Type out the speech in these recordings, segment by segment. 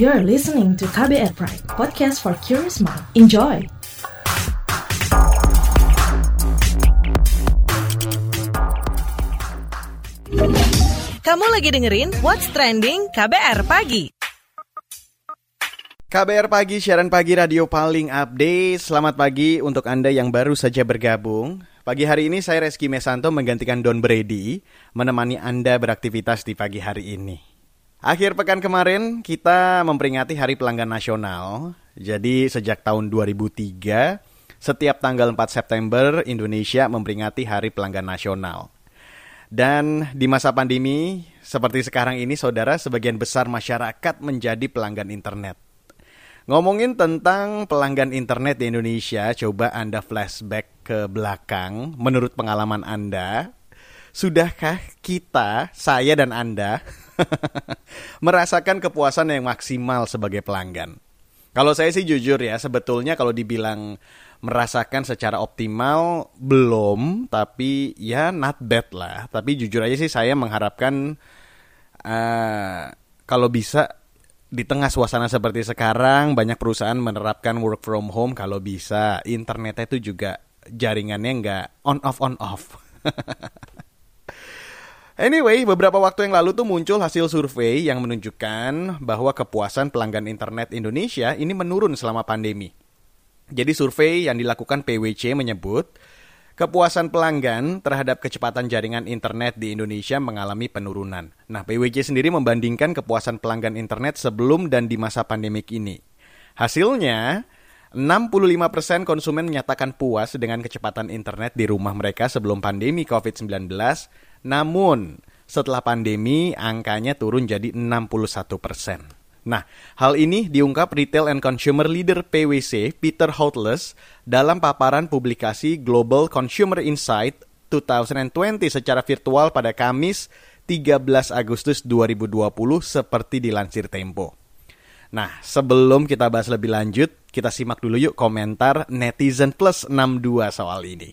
You're listening to KBR Pride, podcast for curious mind. Enjoy! Kamu lagi dengerin What's Trending KBR Pagi. KBR Pagi, siaran pagi radio paling update. Selamat pagi untuk Anda yang baru saja bergabung. Pagi hari ini saya Reski Mesanto menggantikan Don Brady menemani Anda beraktivitas di pagi hari ini. Akhir pekan kemarin kita memperingati Hari Pelanggan Nasional. Jadi sejak tahun 2003, setiap tanggal 4 September Indonesia memperingati Hari Pelanggan Nasional. Dan di masa pandemi seperti sekarang ini saudara sebagian besar masyarakat menjadi pelanggan internet. Ngomongin tentang pelanggan internet di Indonesia, coba Anda flashback ke belakang menurut pengalaman Anda. Sudahkah kita, saya dan Anda merasakan kepuasan yang maksimal sebagai pelanggan. Kalau saya sih jujur ya, sebetulnya kalau dibilang merasakan secara optimal belum, tapi ya not bad lah. Tapi jujur aja sih saya mengharapkan uh, kalau bisa di tengah suasana seperti sekarang banyak perusahaan menerapkan work from home kalau bisa internetnya itu juga jaringannya nggak on off on off. Anyway, beberapa waktu yang lalu tuh muncul hasil survei yang menunjukkan bahwa kepuasan pelanggan internet Indonesia ini menurun selama pandemi. Jadi survei yang dilakukan PwC menyebut kepuasan pelanggan terhadap kecepatan jaringan internet di Indonesia mengalami penurunan. Nah, PwC sendiri membandingkan kepuasan pelanggan internet sebelum dan di masa pandemik ini. Hasilnya, 65% konsumen menyatakan puas dengan kecepatan internet di rumah mereka sebelum pandemi COVID-19 namun, setelah pandemi, angkanya turun jadi 61 persen. Nah, hal ini diungkap Retail and Consumer Leader PwC, Peter Houtless, dalam paparan publikasi Global Consumer Insight 2020 secara virtual pada Kamis 13 Agustus 2020 seperti dilansir Tempo. Nah, sebelum kita bahas lebih lanjut, kita simak dulu yuk komentar netizen plus 62 soal ini.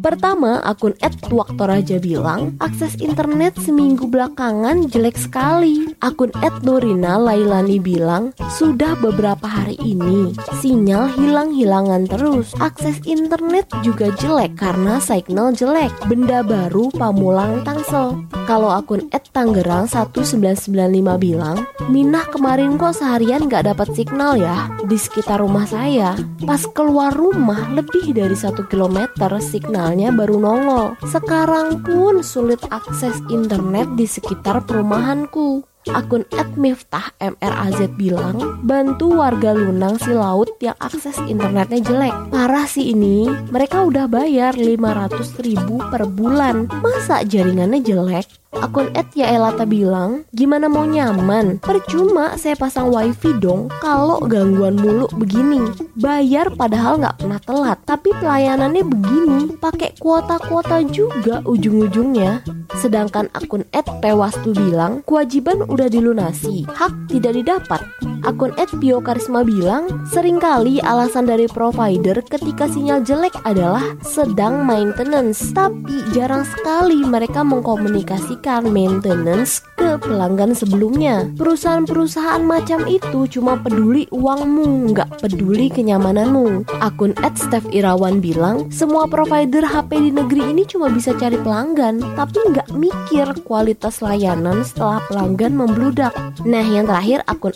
Pertama, akun @waktoraja bilang akses internet seminggu belakangan jelek sekali. Akun @nurina Lailani bilang sudah beberapa hari ini sinyal hilang-hilangan terus. Akses internet juga jelek karena signal jelek. Benda baru Pamulang Tangsel. Kalau akun @tanggerang 1995 bilang, Minah kemarin kok seharian gak dapat signal ya di sekitar rumah saya. Pas keluar rumah lebih dari satu kilometer signalnya baru nongol. Sekarang pun sulit akses internet di sekitar perumahanku. Akun @miftah MRAZ bilang, bantu warga Lunang si laut yang akses internetnya jelek. Parah sih ini, mereka udah bayar 500 ribu per bulan. Masa jaringannya jelek? Akun @yaelata bilang, gimana mau nyaman? Percuma saya pasang wifi dong kalau gangguan mulu begini. Bayar padahal nggak pernah telat, tapi pelayanannya begini, pakai kuota-kuota juga ujung-ujungnya. Sedangkan akun @pewastu bilang, kewajiban udah dilunasi, hak tidak didapat. Akun @biokarisma bilang, sering kali alasan dari provider ketika sinyal jelek adalah sedang maintenance, tapi jarang sekali mereka mengkomunikasi memberikan maintenance ke pelanggan sebelumnya. Perusahaan-perusahaan macam itu cuma peduli uangmu, nggak peduli kenyamananmu. Akun Steph Irawan bilang, semua provider HP di negeri ini cuma bisa cari pelanggan, tapi nggak mikir kualitas layanan setelah pelanggan membludak. Nah, yang terakhir akun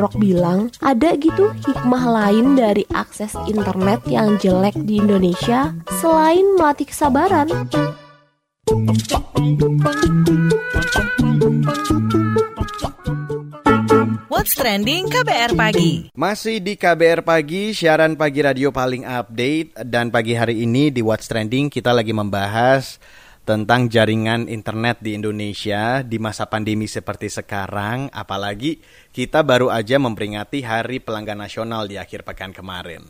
Gonrock bilang, ada gitu hikmah lain dari akses internet yang jelek di Indonesia selain melatih kesabaran. What's Trending KBR Pagi Masih di KBR Pagi, siaran pagi radio paling update Dan pagi hari ini di What's Trending kita lagi membahas tentang jaringan internet di Indonesia di masa pandemi seperti sekarang Apalagi kita baru aja memperingati Hari Pelanggan Nasional di akhir pekan kemarin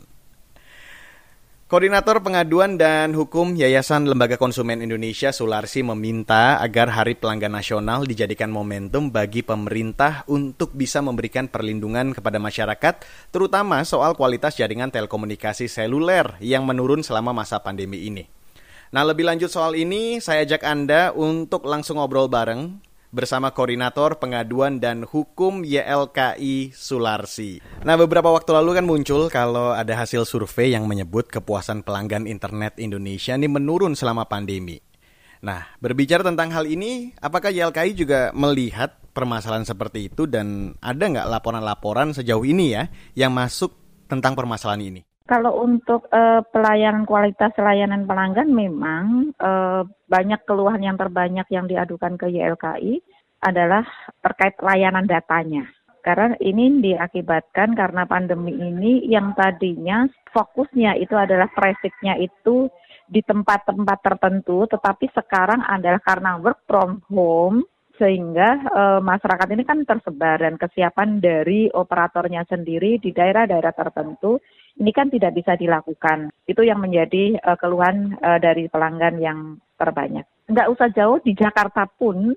Koordinator Pengaduan dan Hukum Yayasan Lembaga Konsumen Indonesia Sularsi meminta agar Hari Pelanggan Nasional dijadikan momentum bagi pemerintah untuk bisa memberikan perlindungan kepada masyarakat, terutama soal kualitas jaringan telekomunikasi seluler yang menurun selama masa pandemi ini. Nah, lebih lanjut soal ini, saya ajak Anda untuk langsung ngobrol bareng bersama Koordinator Pengaduan dan Hukum YLKI Sularsi. Nah, beberapa waktu lalu kan muncul kalau ada hasil survei yang menyebut kepuasan pelanggan internet Indonesia ini menurun selama pandemi. Nah, berbicara tentang hal ini, apakah YLKI juga melihat permasalahan seperti itu dan ada nggak laporan-laporan sejauh ini ya yang masuk tentang permasalahan ini? Kalau untuk uh, pelayanan kualitas layanan pelanggan memang uh, banyak keluhan yang terbanyak yang diadukan ke YLKI adalah terkait layanan datanya. Karena ini diakibatkan karena pandemi ini yang tadinya fokusnya itu adalah trafficnya itu di tempat-tempat tertentu, tetapi sekarang adalah karena work from home, sehingga e, masyarakat ini kan tersebar dan kesiapan dari operatornya sendiri di daerah-daerah tertentu ini kan tidak bisa dilakukan. Itu yang menjadi e, keluhan e, dari pelanggan yang terbanyak. Nggak usah jauh di Jakarta pun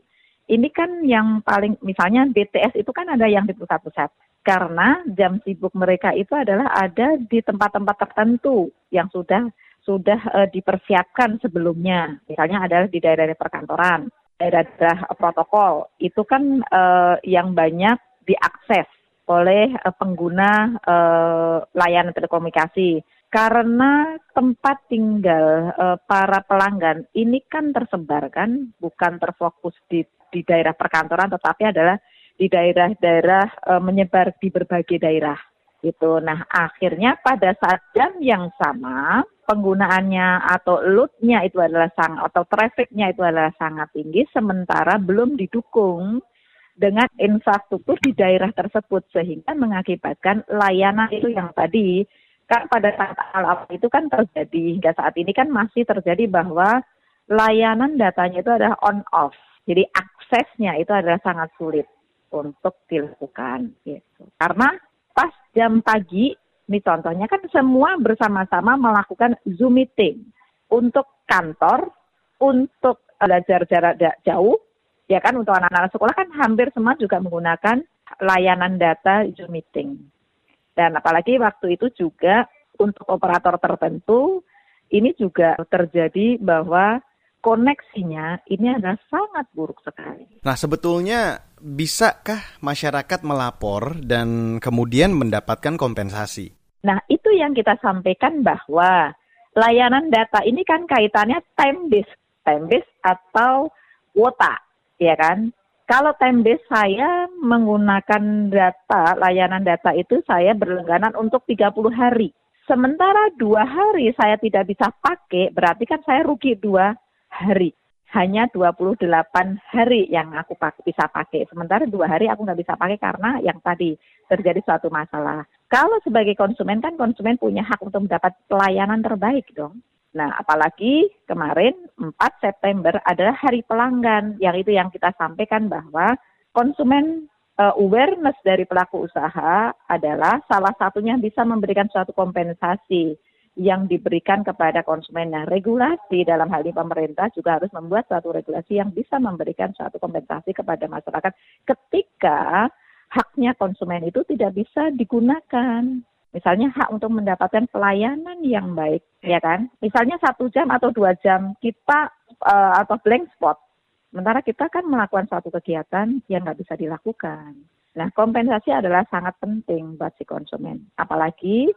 ini kan yang paling misalnya BTS itu kan ada yang di pusat-pusat karena jam sibuk mereka itu adalah ada di tempat-tempat tertentu yang sudah sudah uh, dipersiapkan sebelumnya. Misalnya adalah di daerah-daerah perkantoran daerah-daerah protokol itu kan uh, yang banyak diakses oleh uh, pengguna uh, layanan telekomunikasi karena tempat tinggal uh, para pelanggan ini kan tersebar kan bukan terfokus di di daerah perkantoran tetapi adalah di daerah-daerah uh, menyebar di berbagai daerah gitu. Nah, akhirnya pada saat jam yang sama penggunaannya atau loadnya itu adalah sangat atau trafficnya itu adalah sangat tinggi sementara belum didukung dengan infrastruktur di daerah tersebut sehingga mengakibatkan layanan itu yang tadi. Kan pada saat awal itu kan terjadi hingga saat ini kan masih terjadi bahwa layanan datanya itu adalah on off. Jadi aksesnya itu adalah sangat sulit untuk dilakukan gitu. Karena pas jam pagi ini contohnya kan semua bersama-sama melakukan Zoom meeting untuk kantor, untuk belajar jarak jauh, ya kan untuk anak-anak sekolah kan hampir semua juga menggunakan layanan data Zoom meeting. Dan apalagi waktu itu juga untuk operator tertentu ini juga terjadi bahwa koneksinya ini adalah sangat buruk sekali. Nah, sebetulnya bisakah masyarakat melapor dan kemudian mendapatkan kompensasi? Nah, itu yang kita sampaikan bahwa layanan data ini kan kaitannya time based, time based atau kuota, ya kan? Kalau time based saya menggunakan data, layanan data itu saya berlangganan untuk 30 hari. Sementara dua hari saya tidak bisa pakai, berarti kan saya rugi dua hari. Hanya 28 hari yang aku bisa pakai. Sementara dua hari aku nggak bisa pakai karena yang tadi terjadi suatu masalah. Kalau sebagai konsumen kan konsumen punya hak untuk mendapat pelayanan terbaik dong. Nah, apalagi kemarin 4 September adalah hari pelanggan, yang itu yang kita sampaikan bahwa konsumen uh, awareness dari pelaku usaha adalah salah satunya bisa memberikan suatu kompensasi yang diberikan kepada konsumen. Nah, regulasi dalam hal ini pemerintah juga harus membuat suatu regulasi yang bisa memberikan suatu kompensasi kepada masyarakat ketika haknya konsumen itu tidak bisa digunakan. Misalnya hak untuk mendapatkan pelayanan yang baik, ya kan? Misalnya satu jam atau dua jam kita uh, atau blank spot, sementara kita kan melakukan suatu kegiatan yang nggak bisa dilakukan. Nah, kompensasi adalah sangat penting buat si konsumen. Apalagi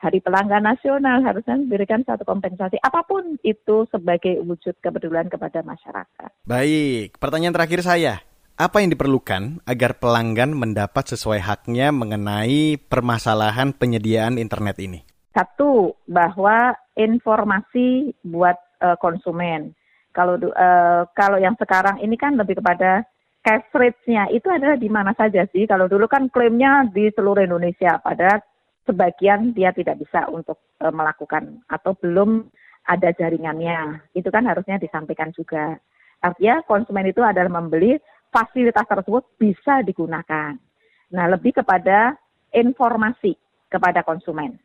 Hari Pelanggan Nasional harusnya memberikan satu kompensasi apa pun itu sebagai wujud kepedulian kepada masyarakat. Baik, pertanyaan terakhir saya. Apa yang diperlukan agar pelanggan mendapat sesuai haknya mengenai permasalahan penyediaan internet ini? Satu, bahwa informasi buat uh, konsumen. Kalau uh, kalau yang sekarang ini kan lebih kepada coverage-nya itu adalah di mana saja sih? Kalau dulu kan klaimnya di seluruh Indonesia, pada sebagian dia tidak bisa untuk e, melakukan atau belum ada jaringannya. Itu kan harusnya disampaikan juga. Artinya konsumen itu adalah membeli fasilitas tersebut bisa digunakan. Nah, lebih kepada informasi kepada konsumen.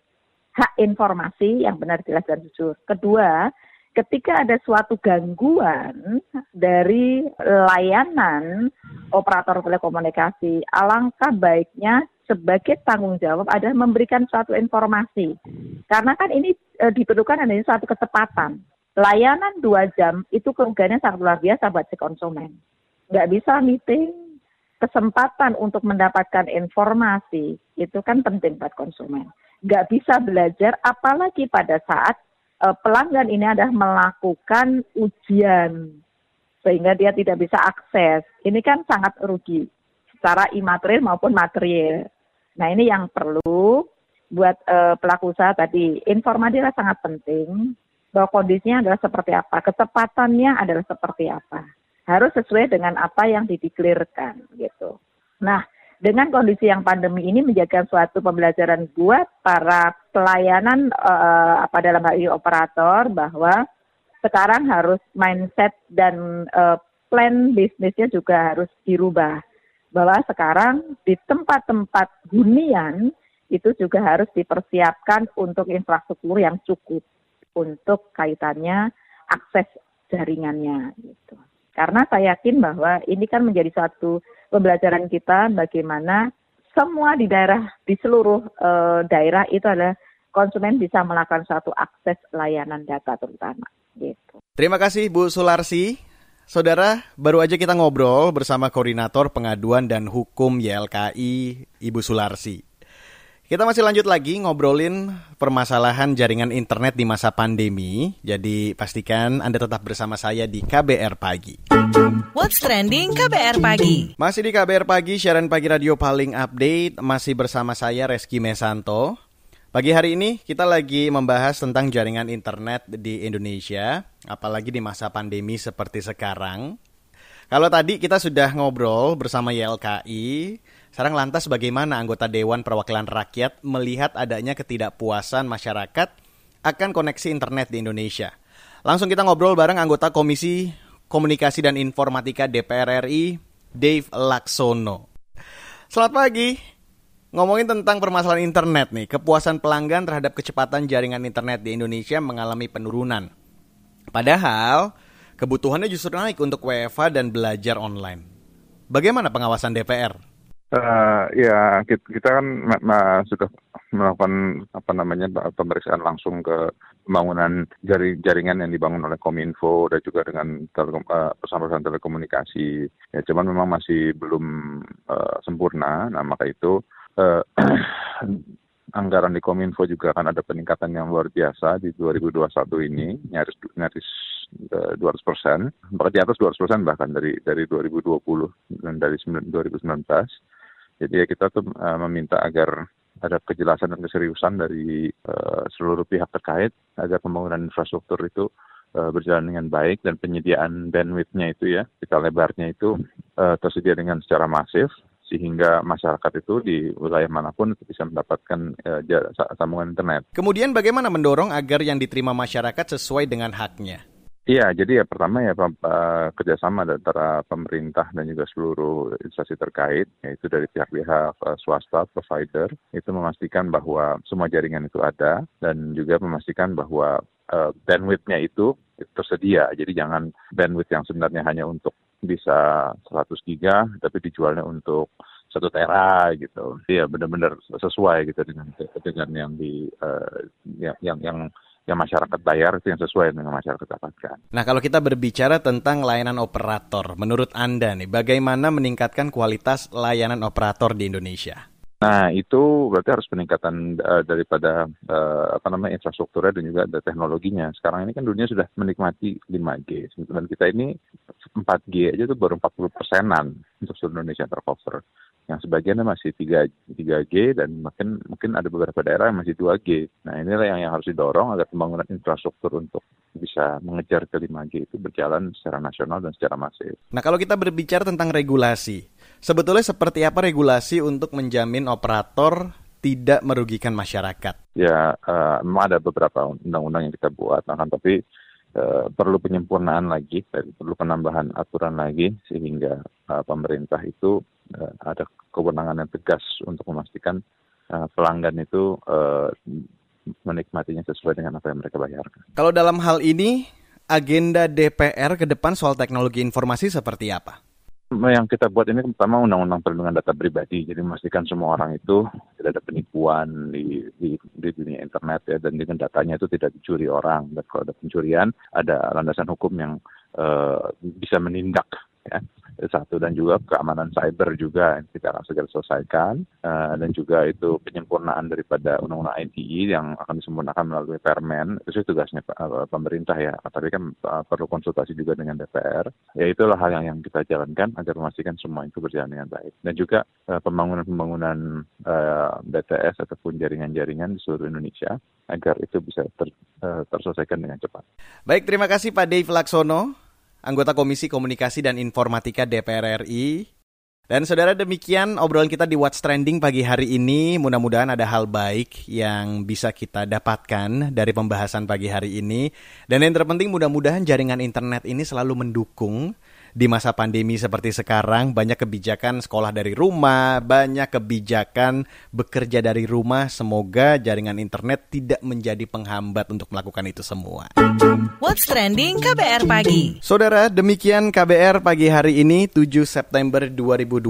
Hak informasi yang benar, jelas, dan jujur. Kedua, ketika ada suatu gangguan dari layanan operator telekomunikasi, alangkah baiknya sebagai tanggung jawab adalah memberikan suatu informasi. Karena kan ini e, diperlukan adanya suatu kecepatan. layanan dua jam itu kerugiannya sangat luar biasa buat si konsumen. Nggak bisa meeting, kesempatan untuk mendapatkan informasi itu kan penting buat konsumen. Nggak bisa belajar, apalagi pada saat uh, pelanggan ini adalah melakukan ujian sehingga dia tidak bisa akses. Ini kan sangat rugi secara imaterial maupun material. Nah ini yang perlu buat uh, pelaku usaha tadi. Informasi adalah sangat penting bahwa kondisinya adalah seperti apa, kecepatannya adalah seperti apa. Harus sesuai dengan apa yang didiklirkan gitu. Nah, dengan kondisi yang pandemi ini menjaga suatu pembelajaran buat para pelayanan uh, apa dalam hal ini operator bahwa sekarang harus mindset dan uh, plan bisnisnya juga harus dirubah. Bahwa sekarang di tempat-tempat hunian itu juga harus dipersiapkan untuk infrastruktur yang cukup untuk kaitannya akses jaringannya gitu. Karena saya yakin bahwa ini kan menjadi suatu pembelajaran kita bagaimana semua di daerah di seluruh e, daerah itu adalah konsumen bisa melakukan suatu akses layanan data terutama gitu. Terima kasih Bu Sularsi. Saudara, baru aja kita ngobrol bersama Koordinator Pengaduan dan Hukum YLKI, Ibu Sularsi. Kita masih lanjut lagi ngobrolin permasalahan jaringan internet di masa pandemi. Jadi pastikan Anda tetap bersama saya di KBR Pagi. What's trending KBR Pagi? Masih di KBR Pagi, siaran pagi radio paling update. Masih bersama saya Reski Mesanto. Pagi hari ini kita lagi membahas tentang jaringan internet di Indonesia, apalagi di masa pandemi seperti sekarang. Kalau tadi kita sudah ngobrol bersama YLKI, sekarang lantas bagaimana anggota Dewan Perwakilan Rakyat melihat adanya ketidakpuasan masyarakat akan koneksi internet di Indonesia? Langsung kita ngobrol bareng anggota Komisi Komunikasi dan Informatika DPR RI, Dave Laksono. Selamat pagi. Ngomongin tentang permasalahan internet nih, kepuasan pelanggan terhadap kecepatan jaringan internet di Indonesia mengalami penurunan. Padahal, kebutuhannya justru naik untuk WFH dan belajar online. Bagaimana pengawasan DPR? Uh, ya kita, kita kan sudah melakukan apa namanya pemeriksaan langsung ke pembangunan jari, jaringan yang dibangun oleh Kominfo dan juga dengan telekom, uh, perusahaan telekomunikasi. Ya cuman memang masih belum uh, sempurna. Nah maka itu uh, anggaran di Kominfo juga akan ada peningkatan yang luar biasa di 2021 ini, nyaris nyaris 200 eh, persen, bahkan di atas 200 persen bahkan dari dari 2020 dan dari 2019. Jadi ya kita tuh uh, meminta agar ada kejelasan dan keseriusan dari uh, seluruh pihak terkait agar pembangunan infrastruktur itu uh, berjalan dengan baik dan penyediaan bandwidth-nya itu ya, kita lebarnya itu tersedia dengan secara masif sehingga masyarakat itu di wilayah mana pun bisa mendapatkan sambungan internet. Kemudian bagaimana mendorong agar yang diterima masyarakat sesuai dengan haknya? Iya, jadi ya pertama ya kerjasama antara pemerintah dan juga seluruh instansi terkait, yaitu dari pihak-pihak uh, swasta, provider, itu memastikan bahwa semua jaringan itu ada dan juga memastikan bahwa uh, bandwidth-nya itu tersedia. Jadi jangan bandwidth yang sebenarnya hanya untuk bisa 100 giga tapi dijualnya untuk satu tera gitu. Iya benar-benar sesuai gitu dengan dengan yang di uh, yang yang yang yang masyarakat bayar itu yang sesuai dengan masyarakat dapatkan. Nah, kalau kita berbicara tentang layanan operator, menurut Anda nih, bagaimana meningkatkan kualitas layanan operator di Indonesia? Nah, itu berarti harus peningkatan uh, daripada uh, apa namanya infrastrukturnya dan juga ada teknologinya. Sekarang ini kan dunia sudah menikmati 5G. Dan kita ini 4G aja tuh baru 40 persenan untuk seluruh Indonesia tercover. Yang sebagiannya masih 3, 3G dan mungkin mungkin ada beberapa daerah yang masih 2G. Nah, inilah yang, yang harus didorong agar pembangunan infrastruktur untuk bisa mengejar ke 5G itu berjalan secara nasional dan secara masif. Nah, kalau kita berbicara tentang regulasi, Sebetulnya seperti apa regulasi untuk menjamin operator tidak merugikan masyarakat? Ya, uh, memang ada beberapa undang-undang yang kita buat, nah, tapi uh, perlu penyempurnaan lagi, perlu penambahan aturan lagi sehingga uh, pemerintah itu ada kewenangan yang tegas untuk memastikan uh, pelanggan itu uh, menikmatinya sesuai dengan apa yang mereka bayarkan. Kalau dalam hal ini, agenda DPR ke depan soal teknologi informasi seperti apa? yang kita buat ini pertama undang-undang perlindungan data pribadi, jadi memastikan semua orang itu tidak ada penipuan di, di, di dunia internet ya, dan dengan datanya itu tidak dicuri orang. Dan kalau ada pencurian, ada landasan hukum yang uh, bisa menindak satu dan juga keamanan cyber juga yang kita akan segera selesaikan uh, dan juga itu penyempurnaan daripada undang-undang ITE yang akan disempurnakan melalui Permen. Itu tugasnya uh, pemerintah ya. Tapi kan uh, perlu konsultasi juga dengan DPR ya itulah hal yang, yang kita jalankan agar memastikan semua itu berjalan dengan baik. Dan juga pembangunan-pembangunan uh, BTS ataupun jaringan-jaringan di seluruh Indonesia agar itu bisa ter, uh, terselesaikan dengan cepat. Baik, terima kasih Pak Dave Laksono anggota Komisi Komunikasi dan Informatika DPR RI. Dan saudara demikian obrolan kita di What's Trending pagi hari ini. Mudah-mudahan ada hal baik yang bisa kita dapatkan dari pembahasan pagi hari ini. Dan yang terpenting mudah-mudahan jaringan internet ini selalu mendukung di masa pandemi seperti sekarang banyak kebijakan sekolah dari rumah, banyak kebijakan bekerja dari rumah. Semoga jaringan internet tidak menjadi penghambat untuk melakukan itu semua. What's trending KBR pagi. Saudara, demikian KBR pagi hari ini 7 September 2020.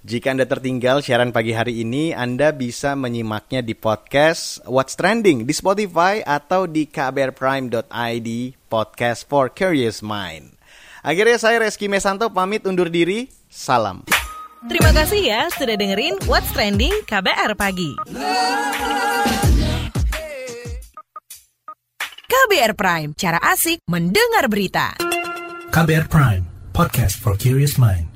Jika Anda tertinggal siaran pagi hari ini, Anda bisa menyimaknya di podcast What's Trending di Spotify atau di kbrprime.id podcast for curious mind. Akhirnya saya Reski Mesanto pamit undur diri. Salam. Terima kasih ya sudah dengerin What's Trending KBR Pagi. KBR Prime, cara asik mendengar berita. KBR Prime, podcast for curious mind.